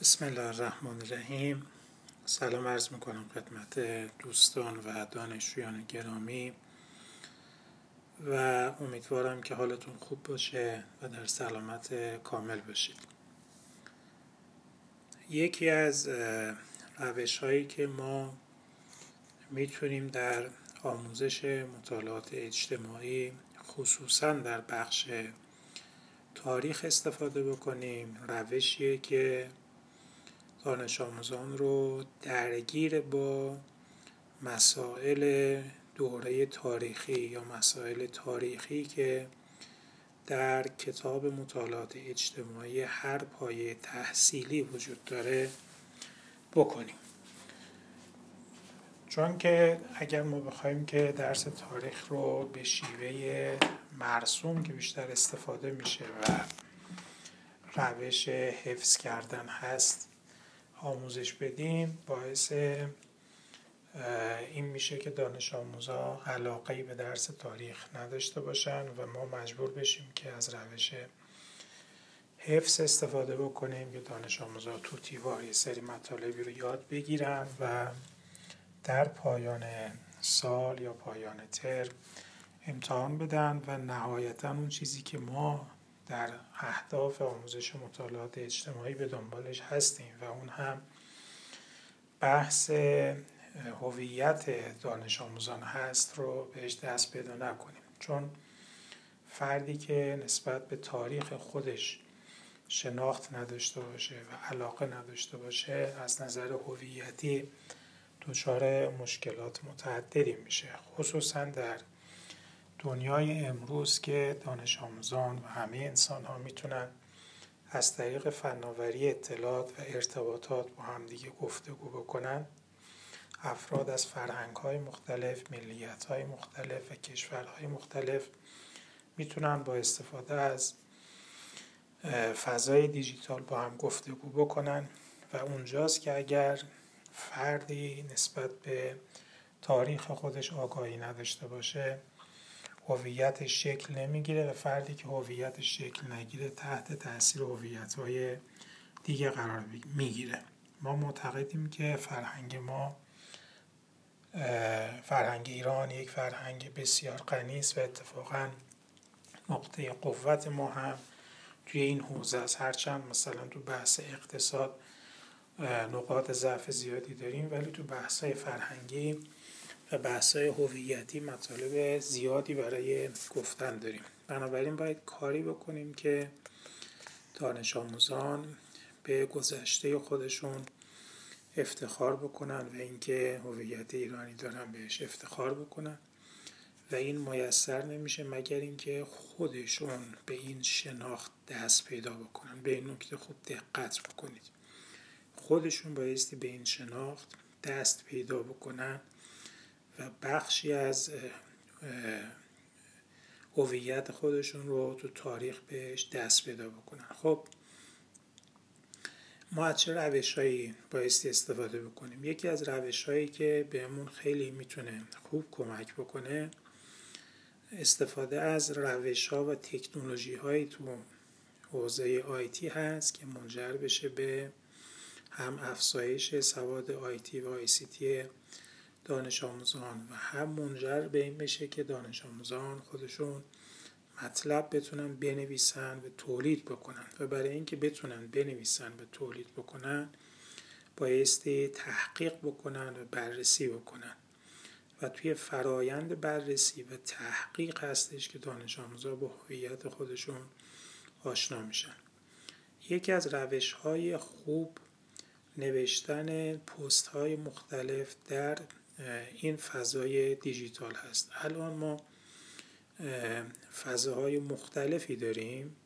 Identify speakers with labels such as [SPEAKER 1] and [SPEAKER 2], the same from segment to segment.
[SPEAKER 1] بسم الله الرحمن الرحیم. سلام عرض می‌کنم خدمت دوستان و دانشجویان گرامی و امیدوارم که حالتون خوب باشه و در سلامت کامل باشید. یکی از روش هایی که ما می‌تونیم در آموزش مطالعات اجتماعی خصوصا در بخش تاریخ استفاده بکنیم روشیه که دانش آموزان رو درگیر با مسائل دوره تاریخی یا مسائل تاریخی که در کتاب مطالعات اجتماعی هر پایه تحصیلی وجود داره بکنیم. چون که اگر ما بخوایم که درس تاریخ رو به شیوه مرسوم که بیشتر استفاده میشه و روش حفظ کردن هست آموزش بدیم باعث این میشه که دانش آموزا علاقه به درس تاریخ نداشته باشن و ما مجبور بشیم که از روش حفظ استفاده بکنیم که دانش آموزا تو تیوار یه سری مطالبی رو یاد بگیرن و در پایان سال یا پایان ترم امتحان بدن و نهایتا اون چیزی که ما در اهداف آموزش مطالعات اجتماعی به دنبالش هستیم و اون هم بحث هویت دانش آموزان هست رو بهش دست پیدا نکنیم. چون فردی که نسبت به تاریخ خودش شناخت نداشته باشه و علاقه نداشته باشه از نظر هویتی دچار مشکلات متعددی میشه خصوصا در دنیای امروز که دانش آموزان و همه انسان ها می‌تونن از طریق فناوری اطلاعات و ارتباطات با همدیگه گفتگو بکنن. افراد از فرهنگ های مختلف، ملیت های مختلف و کشورهای مختلف می‌تونن با استفاده از فضای دیجیتال با هم گفتگو بکنن و اونجاست که اگر فردی نسبت به تاریخ خودش آگاهی نداشته باشه هویتش شکل نمی‌گیره و فردی که هویتش شکل نگیره تحت تاثیر هویت های دیگه قرار می‌گیره. ما معتقدیم که فرهنگ ما فرهنگ ایران یک فرهنگ بسیار غنی است و اتفاقا نقطه قوت ما هم توی این حوزه است. هرچند مثلا تو بحث اقتصاد نقاط ضعف زیادی داریم ولی تو بحث فرهنگی و هویتی مطالب زیادی برای گفتن داریم. بنابراین باید کاری بکنیم که دانش آموزان به گذشته خودشون افتخار بکنن و اینکه هویت ایرانی دارن بهش افتخار بکنن. و این میسر نمیشه مگر اینکه خودشون به این شناخت دست پیدا بکنن به این نکته خوب دقت بکنید. خودشون بایستی به این شناخت دست پیدا بکنن. و بخشی از هویت خودشون رو تو تاریخ بهش دست پیدا بکنن. خب ما از چه روش هایی بایستی استفاده بکنیم؟ یکی از روش هایی که بهمون خیلی می‌تونه خوب کمک بکنه استفاده از روش ها و تکنولوژی های تو حوزه آیتی هست که منجر بشه به هم افزایش سواد آیتی و آیسیتی دانش آموزان و هم منجر به این بشه که دانش آموزان خودشون مطلب بتونن بنویسن و تولید بکنن و برای اینکه بتونن بنویسن و تولید بکنن بایستی تحقیق بکنن و بررسی بکنن. و توی فرایند بررسی و تحقیق هستش که دانش آموزا با هویت خودشون آشنا میشن. یکی از روش های خوب نوشتن پست های مختلف در این فضای دیجیتال هست. الان ما فضاهای مختلفی داریم.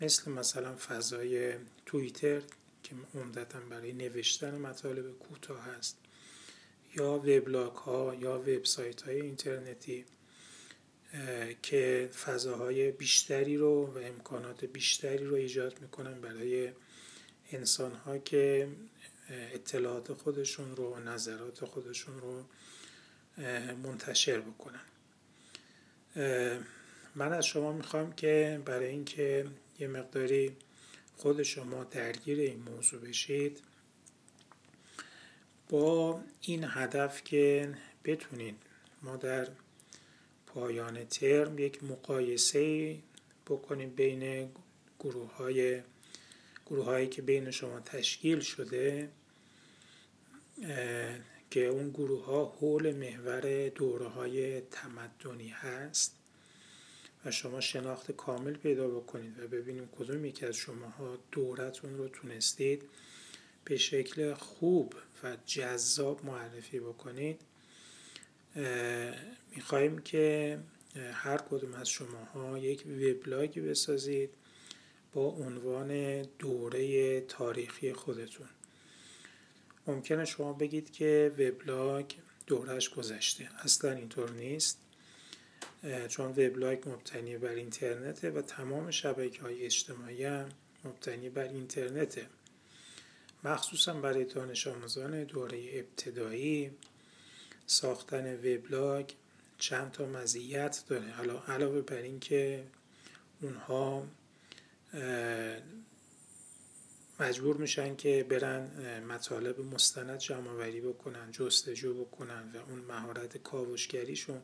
[SPEAKER 1] مثل مثلا فضای توییتر که عمدتا برای نوشتن مطالب کوتاه هست. یا وبلاگ ها یا وبسایت های اینترنتی که فضاهای بیشتری رو و امکانات بیشتری رو ایجاد می‌کنن برای انسان ها که اطلاعات خودشون رو نظرات خودشون رو منتشر بکنن. من از شما می‌خوام که برای اینکه یه مقداری خود شما درگیر این موضوع بشید با این هدف که بتونید ما در پایان ترم یک مقایسه بکنیم بین گروه های گروه هایی که بین شما تشکیل شده که اون گروه ها حول محور دوره های تمدنی هست و شما شناخت کامل پیدا بکنید و ببینیم کدوم یکی از شماها دورتون رو تونستید به شکل خوب و جذاب معرفی بکنید. می‌خواهیم که هر کدوم از شماها یک وبلاگی بسازید با عنوان دوره تاریخی خودتون. ممکنه شما بگید که وبلاگ دورش گذشته. اصلا اینطور نیست. چون وبلاگ مبتنی بر اینترنته و تمام شبکه های اجتماعی هم مبتنی بر اینترنته. مخصوصا برای دانش آموزان دوره ابتدایی ساختن وبلاگ چند تا مزیت داره. حالا علاوه بر اینکه اونها مجبور میشن که برن مطالب مستند جمع وری بکنن جستجو بکنن و اون مهارت کاوشگریشون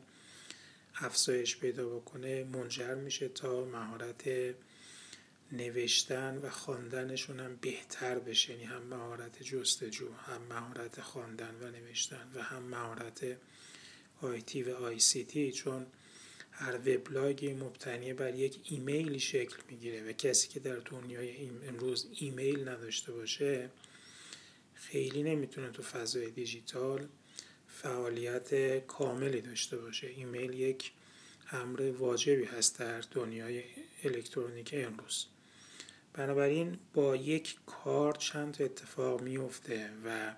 [SPEAKER 1] افزایش پیدا بکنه منجر میشه تا مهارت نوشتن و خواندنشون هم بهتر بشه. یعنی هم مهارت جستجو هم مهارت خواندن و نوشتن و هم مهارت IT و ICT. چون هر وبلاگی مبتنی بر یک ایمیلی شکل می‌گیره و کسی که در دنیای امروز ایمیل نداشته باشه خیلی نمی‌تونه تو فضای دیجیتال فعالیت کاملی داشته باشه. ایمیل یک امر واجبی هست در دنیای الکترونیک امروز. بنابراین با یک کار چند اتفاق میفته و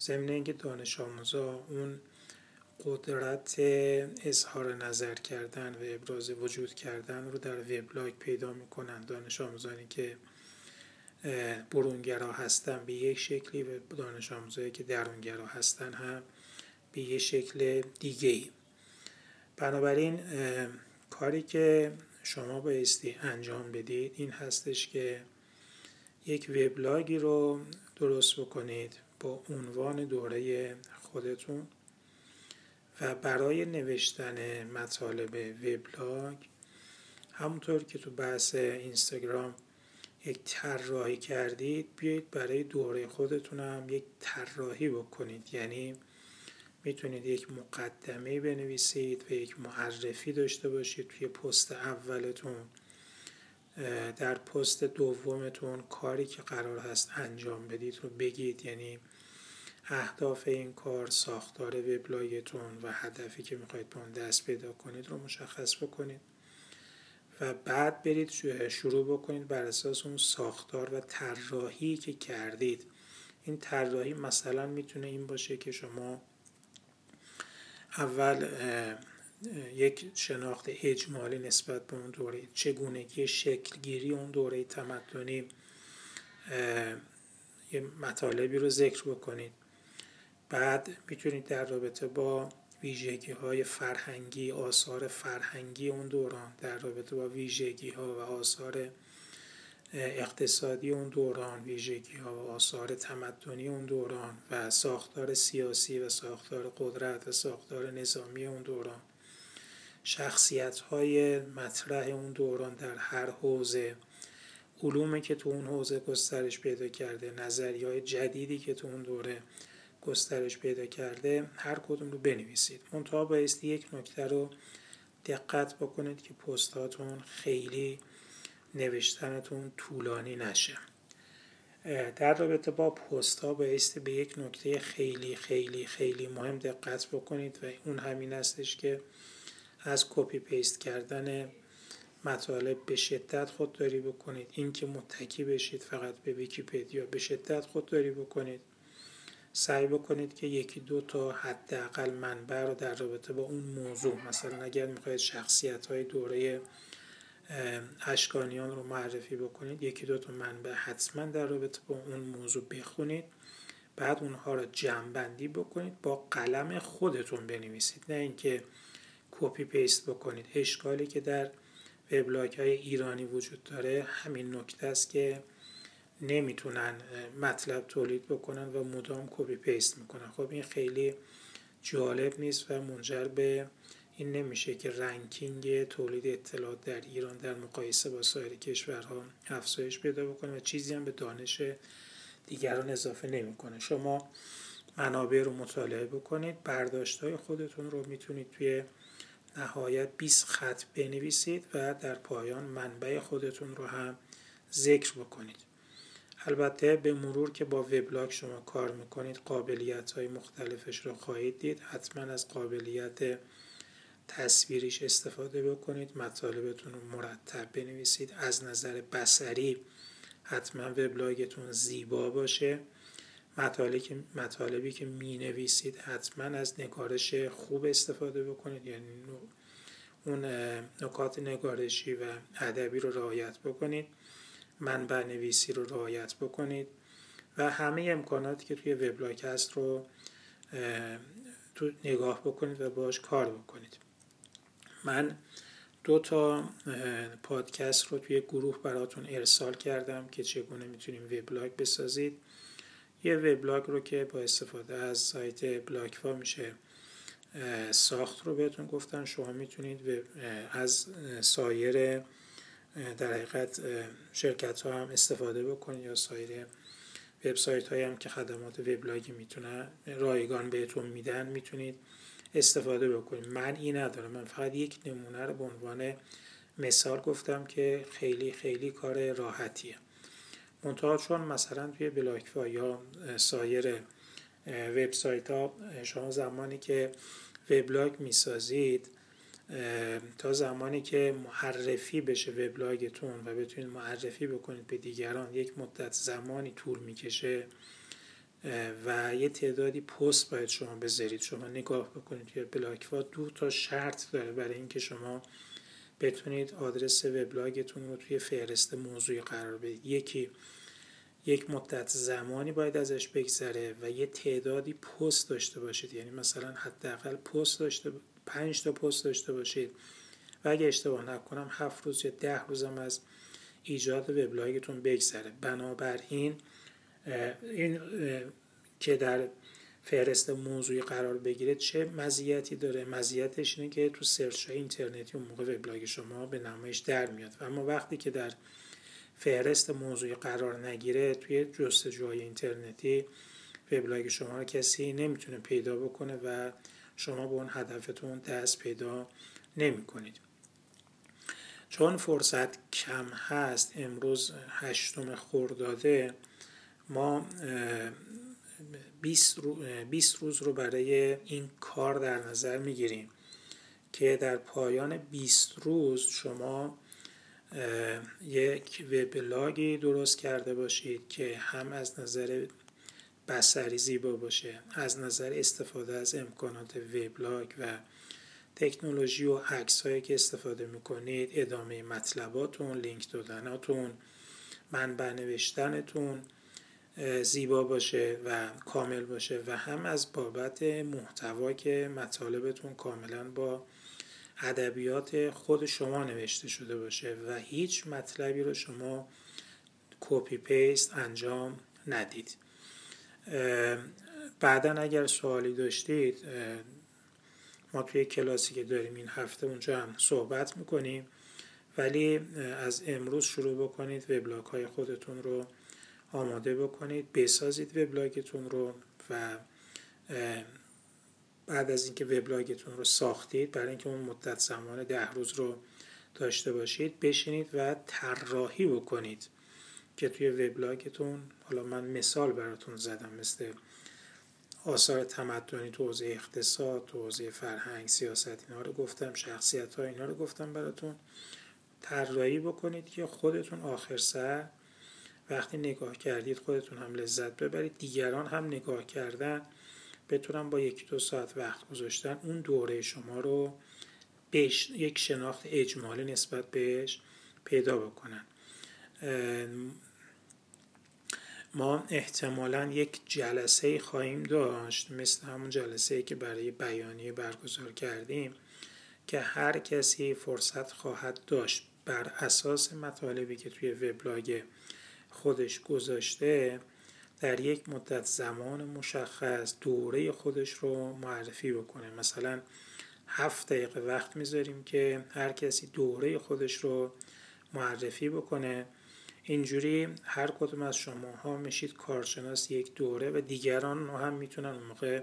[SPEAKER 1] ضمن اینکه دانش آموزا اون قدرت اظهار نظر کردن و ابراز وجود کردن رو در وبلاگ پیدا می‌کنن. دانش آموزانی که برونگرا هستن به یک شکلی و دانش آموزایی که درونگرا هستن هم به یک شکل دیگه ای بنابراین کاری که شما بایستی انجام بدید این هستش که یک وبلاگی رو درست بکنید با عنوان دوره خودتون. برای نوشتن مطالب وبلاگ همونطور که تو بحث اینستاگرام یک طراحی کردید بیایید برای دوره خودتون هم یک طراحی بکنید. یعنی می‌تونید یک مقدمه بنویسید و یک معرفی داشته باشید توی پست اولتون. در پست دومتون کاری که قرار هست انجام بدید رو بگید. یعنی اهداف این کار ساختار وبلاگتون و هدفی که می‌خواید به اون دست پیدا کنید رو مشخص بکنید و بعد برید شروع بکنید بر اساس اون ساختار و طراحی که کردید. این طراحی مثلا می‌تونه این باشه که شما اول یک شناخت اجمالی نسبت به اون دوره چگونگی شکلگیری اون دوره تمدنی یه مطالبی رو ذکر بکنید. بعد می‌تونید در رابطه با ویژگی های فرهنگی آثار فرهنگی اون دوران در رابطه با ویژگی ها و آثار اقتصادی اون دوران ویژگی ها و آثار تمدنی اون دوران و ساختار سیاسی و ساختار قدرت و ساختار نظامی اون دوران شخصیت های مطرح اون دوران در هر حوزه علومی که تو اون حوزه گسترش پیدا کرده نظری های جدیدی که تو اون دوره گسترش پیدا کرده هر کدوم رو بنویسید. منتها بایستی یک نکته رو دقت بکنید که پستاتون خیلی نوشتنتون طولانی نشه. در رابطه با پست ها بایستی به یک نکته خیلی خیلی خیلی مهم دقت بکنید و اون همین هستش که از copy paste کردن مطالب به شدت خودداری بکنید. اینکه متکی بشید فقط به ویکیپدیا به شدت خودداری بکنید. سعی بکنید که یکی دو تا حداقل منبع رو در رابطه با اون موضوع مثلا اگر می‌خواید شخصیت های دوره اشکانیان رو معرفی بکنید یکی دو تا منبع حتما در رابطه با اون موضوع بخونید. بعد اونها رو جمع بکنید با قلم خودتون بنویسید. نه اینکه کپی پیست بکنید. اشکالی که در وبلاگ های ایرانی وجود داره همین نکته است که نمی‌تونن مطلب تولید بکنن و مدام copy paste می‌کنن. خب این خیلی جالب نیست و منجر به این نمیشه که ranking تولید اطلاعات در ایران در مقایسه با سایر کشورها افزایش پیدا بکنه و چیزی هم به دانش دیگران اضافه نمی‌کنه. شما منابع رو مطالعه بکنید برداشت های خودتون رو می‌تونید توی نهایت 20 خط بنویسید و در پایان منبع خودتون رو هم ذکر بکنید. البته به مرور که با وبلاگ شما کار می‌کنید قابلیت های مختلفش رو خواهید دید حتما از قابلیت تصویریش استفاده بکنید مطالبتون رو مرتب بنویسید. از نظر بسری حتما وبلاگتون زیبا باشه. مطالبی که, می نویسید حتما از نگارش خوب استفاده بکنید. یعنی اون نکات نگارشی و ادبی رو رعایت بکنید. منبع نویسی رو رعایت بکنید و همه امکاناتی که توی وبلاگ هست رو تو نگاه بکنید و باش کار بکنید. من دو تا پادکست رو توی گروه براتون ارسال کردم که چگونه می‌تونیم وبلاگ بسازید. یه وبلاگ رو که با استفاده از سایت بلاکفا میشه ساخت رو بهتون گفتن شما می‌تونید از سایر در حقیقت شرکت ها هم استفاده بکنید یا سایر وبسایت هایی هم که خدمات وبلاگی می‌تونن رایگان بهتون میدن می‌تونید استفاده بکنید من این ندارم. من فقط یک نمونه رو به عنوان مثال گفتم که خیلی خیلی کار راحتیه. منتها چون مثلا توی بلاکفا یا سایر وبسایت ها شما زمانی که وبلاگ می‌سازید تا زمانی که معرفی بشه وبلاگتون و بتونید معرفی بکنید به دیگران یک مدت زمانی طول می‌کشه و یه تعدادی پست باید شما بذارید. شما نگاه بکنید توی بلاکفا دو تا شرط داره برای اینکه شما بتونید آدرس وبلاگتون رو توی فهرست موضوعی قرار بدید. یکی یک مدت زمانی باید ازش بگذره و یه تعدادی پست داشته باشید. یعنی مثلا حداقل پست داشته پنج تا پست داشته باشید. و اگه اشتباه نکنم هفت روز یا ده روزم از ایجاد وبلاگتون بگذره. بنابراین این که در فهرست موضوعی قرار بگیره چه مزیتی داره؟ مزیتش اینه که تو سرچ اینترنتی اون موقع وبلاگ شما به نمایش در میاد. اما وقتی که در فهرست موضوعی قرار نگیره توی جستجوهای اینترنتی وبلاگ شما رو کسی نمی‌تونه پیدا بکنه و شما به اون هدفتون دست پیدا نمی کنید چون فرصت کم هست امروز هشتم خورداده ما 20 روز رو برای این کار در نظر می‌گیریم که در پایان 20 روز شما یک وبلاگی درست کرده باشید که هم از نظر بسری زیبا باشه. از نظر استفاده از امکانات وبلاگ و تکنولوژی و عکس هایی که استفاده می‌کنید ادامه مطلباتون لینک دادناتون منبع نوشتنتون زیبا باشه و کامل باشه و هم از بابت محتوا که مطالبتون کاملا با ادبیات خود شما نوشته شده باشه و هیچ مطلبی رو شما copy paste انجام ندید. بعدا اگر سوالی داشتید ما توی کلاسی که داریم این هفته اونجا هم صحبت می‌کنیم. ولی از امروز شروع بکنید وبلاگ های خودتون رو آماده بکنید. بسازید وبلاگتون رو و بعد از اینکه وبلاگتون رو ساختید برای اینکه اون مدت زمان ده روز رو داشته باشید بشینید و طراحی بکنید. که توی وبلاگتون حالا من مثال براتون زدم مثل آثار تمدنی تو حوزه اقتصاد تو حوزه فرهنگ سیاست اینا رو گفتم شخصیت ها اینا رو گفتم براتون. طراحی بکنید که خودتون آخر سر وقتی نگاه کردید خودتون هم لذت ببرید دیگران هم نگاه کردن بتونن با یکی دو ساعت وقت گذاشتن. اون دوره شما رو بهش یک شناخت اجمالی نسبت بهش پیدا بکنن. ما احتمالا یک جلسه خواهیم داشت مثل همون جلسه که برای بیانیه برگزار کردیم که هر کسی فرصت خواهد داشت بر اساس مطالبی که توی وبلاگ خودش گذاشته در یک مدت زمان مشخص دوره خودش رو معرفی بکنه. مثلا هفت دقیقه وقت می‌ذاریم که هر کسی دوره خودش رو معرفی بکنه. اینجوری هر کدوم از شما ها میشید کارشناس یک دوره و دیگران هم می‌تونن اون موقع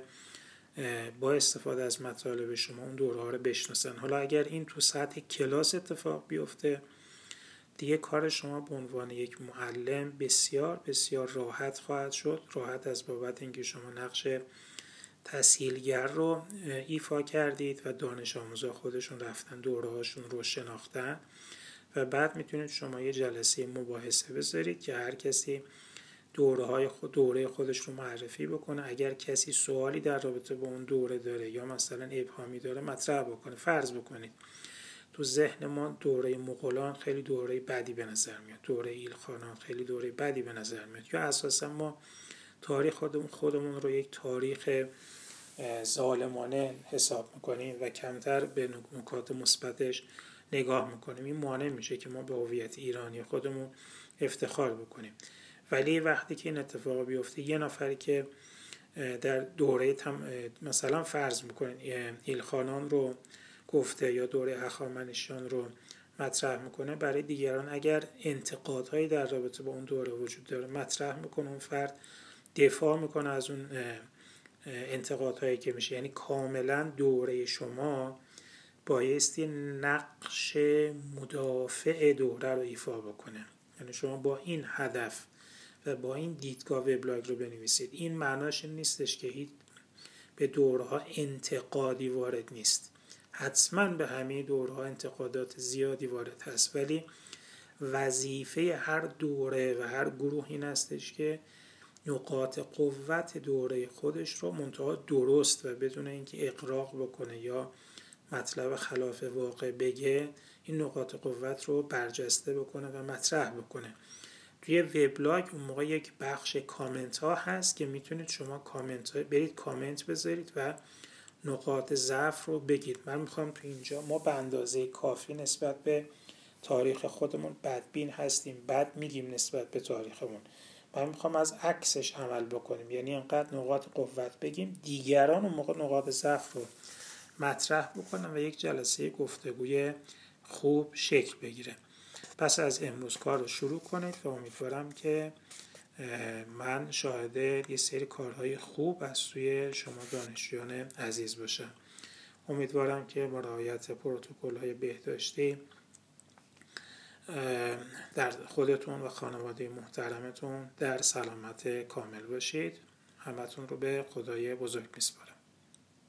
[SPEAKER 1] با استفاده از مطالب شما اون دوره ها رو بشناسن. حالا اگر این تو سطح کلاس اتفاق بیفته دیگه کار شما به عنوان یک معلم بسیار بسیار راحت خواهد شد. راحت از بابت اینکه شما نقش تسهیلگر رو ایفا کردید و دانش آموزا خودشون رفتن دوره هاشون رو شناختن. بعد می‌تونید شما یه جلسه مباحثه بذارید که هر کسی دوره های خود دوره خودش رو معرفی بکنه. اگر کسی سوالی در رابطه با اون دوره داره یا مثلا ابهامی داره مطرح بکنه فرض بکنید. تو ذهن ما دوره مغولان خیلی دوره بدی به نظر میاد. دوره ایلخانان خیلی دوره بدی به نظر میاد. یا اساسا ما تاریخ خودمون خودمون رو یک تاریخ ظالمانه حساب می‌کنیم و کمتر به نکات مثبتش نگاه می‌کنیم. این مانع میشه که ما به هویت ایرانی خودمون افتخار بکنیم. ولی وقتی که این اتفاق بیفته یه نفری که در دوره مثلا فرض می‌کنین ایلخانان رو گفته یا دوره هخامنشیان رو مطرح می‌کنه برای دیگران اگر انتقادهایی در رابطه با اون دوره وجود داره مطرح می‌کنه اون فرد دفاع می‌کنه از اون انتقادهایی که میشه. یعنی کاملا دوره شما بایستی نقش مدافع دوره رو ایفا بکنه. یعنی شما با این هدف و با این دیدگاه وبلاگ رو بنویسید. این معناش نیستش که هیچ به دورها انتقادی وارد نیست. حتما به همه دورها انتقادات زیادی وارد هست. ولی وظیفه هر دوره و هر گروه این هستش که نقاط قوت دوره خودش رو منتها درست و بدون اینکه اقراق بکنه یا مطلب خلاف واقع بگه این نقاط قوت رو برجسته بکنه و مطرح بکنه. توی وبلاگ اون موقع یک بخش کامنت ها هست که می‌تونید شما کامنت ها برید کامنت بذارید و نقاط ضعف رو بگید. من می‌خوام تو اینجا ما به اندازه کافی نسبت به تاریخ خودمون بدبین هستیم. بد میگیم نسبت به تاریخمون. من می‌خوام از عکسش عمل بکنیم. یعنی انقدر نقاط قوت بگیم. دیگران اون موقع نقاط ضعف رو مطرح بکنم و یک جلسه گفتگوی خوب شکل بگیره. پس از امروز کار رو شروع کنید و امیدوارم که من شاهد یه سری کارهای خوب از سوی شما دانشجویان عزیز باشم. امیدوارم که با رعایت پروتکل های بهداشتی در خودتون و خانواده محترمتون در سلامت کامل باشید. همتون رو به خدای بزرگ میسپارم.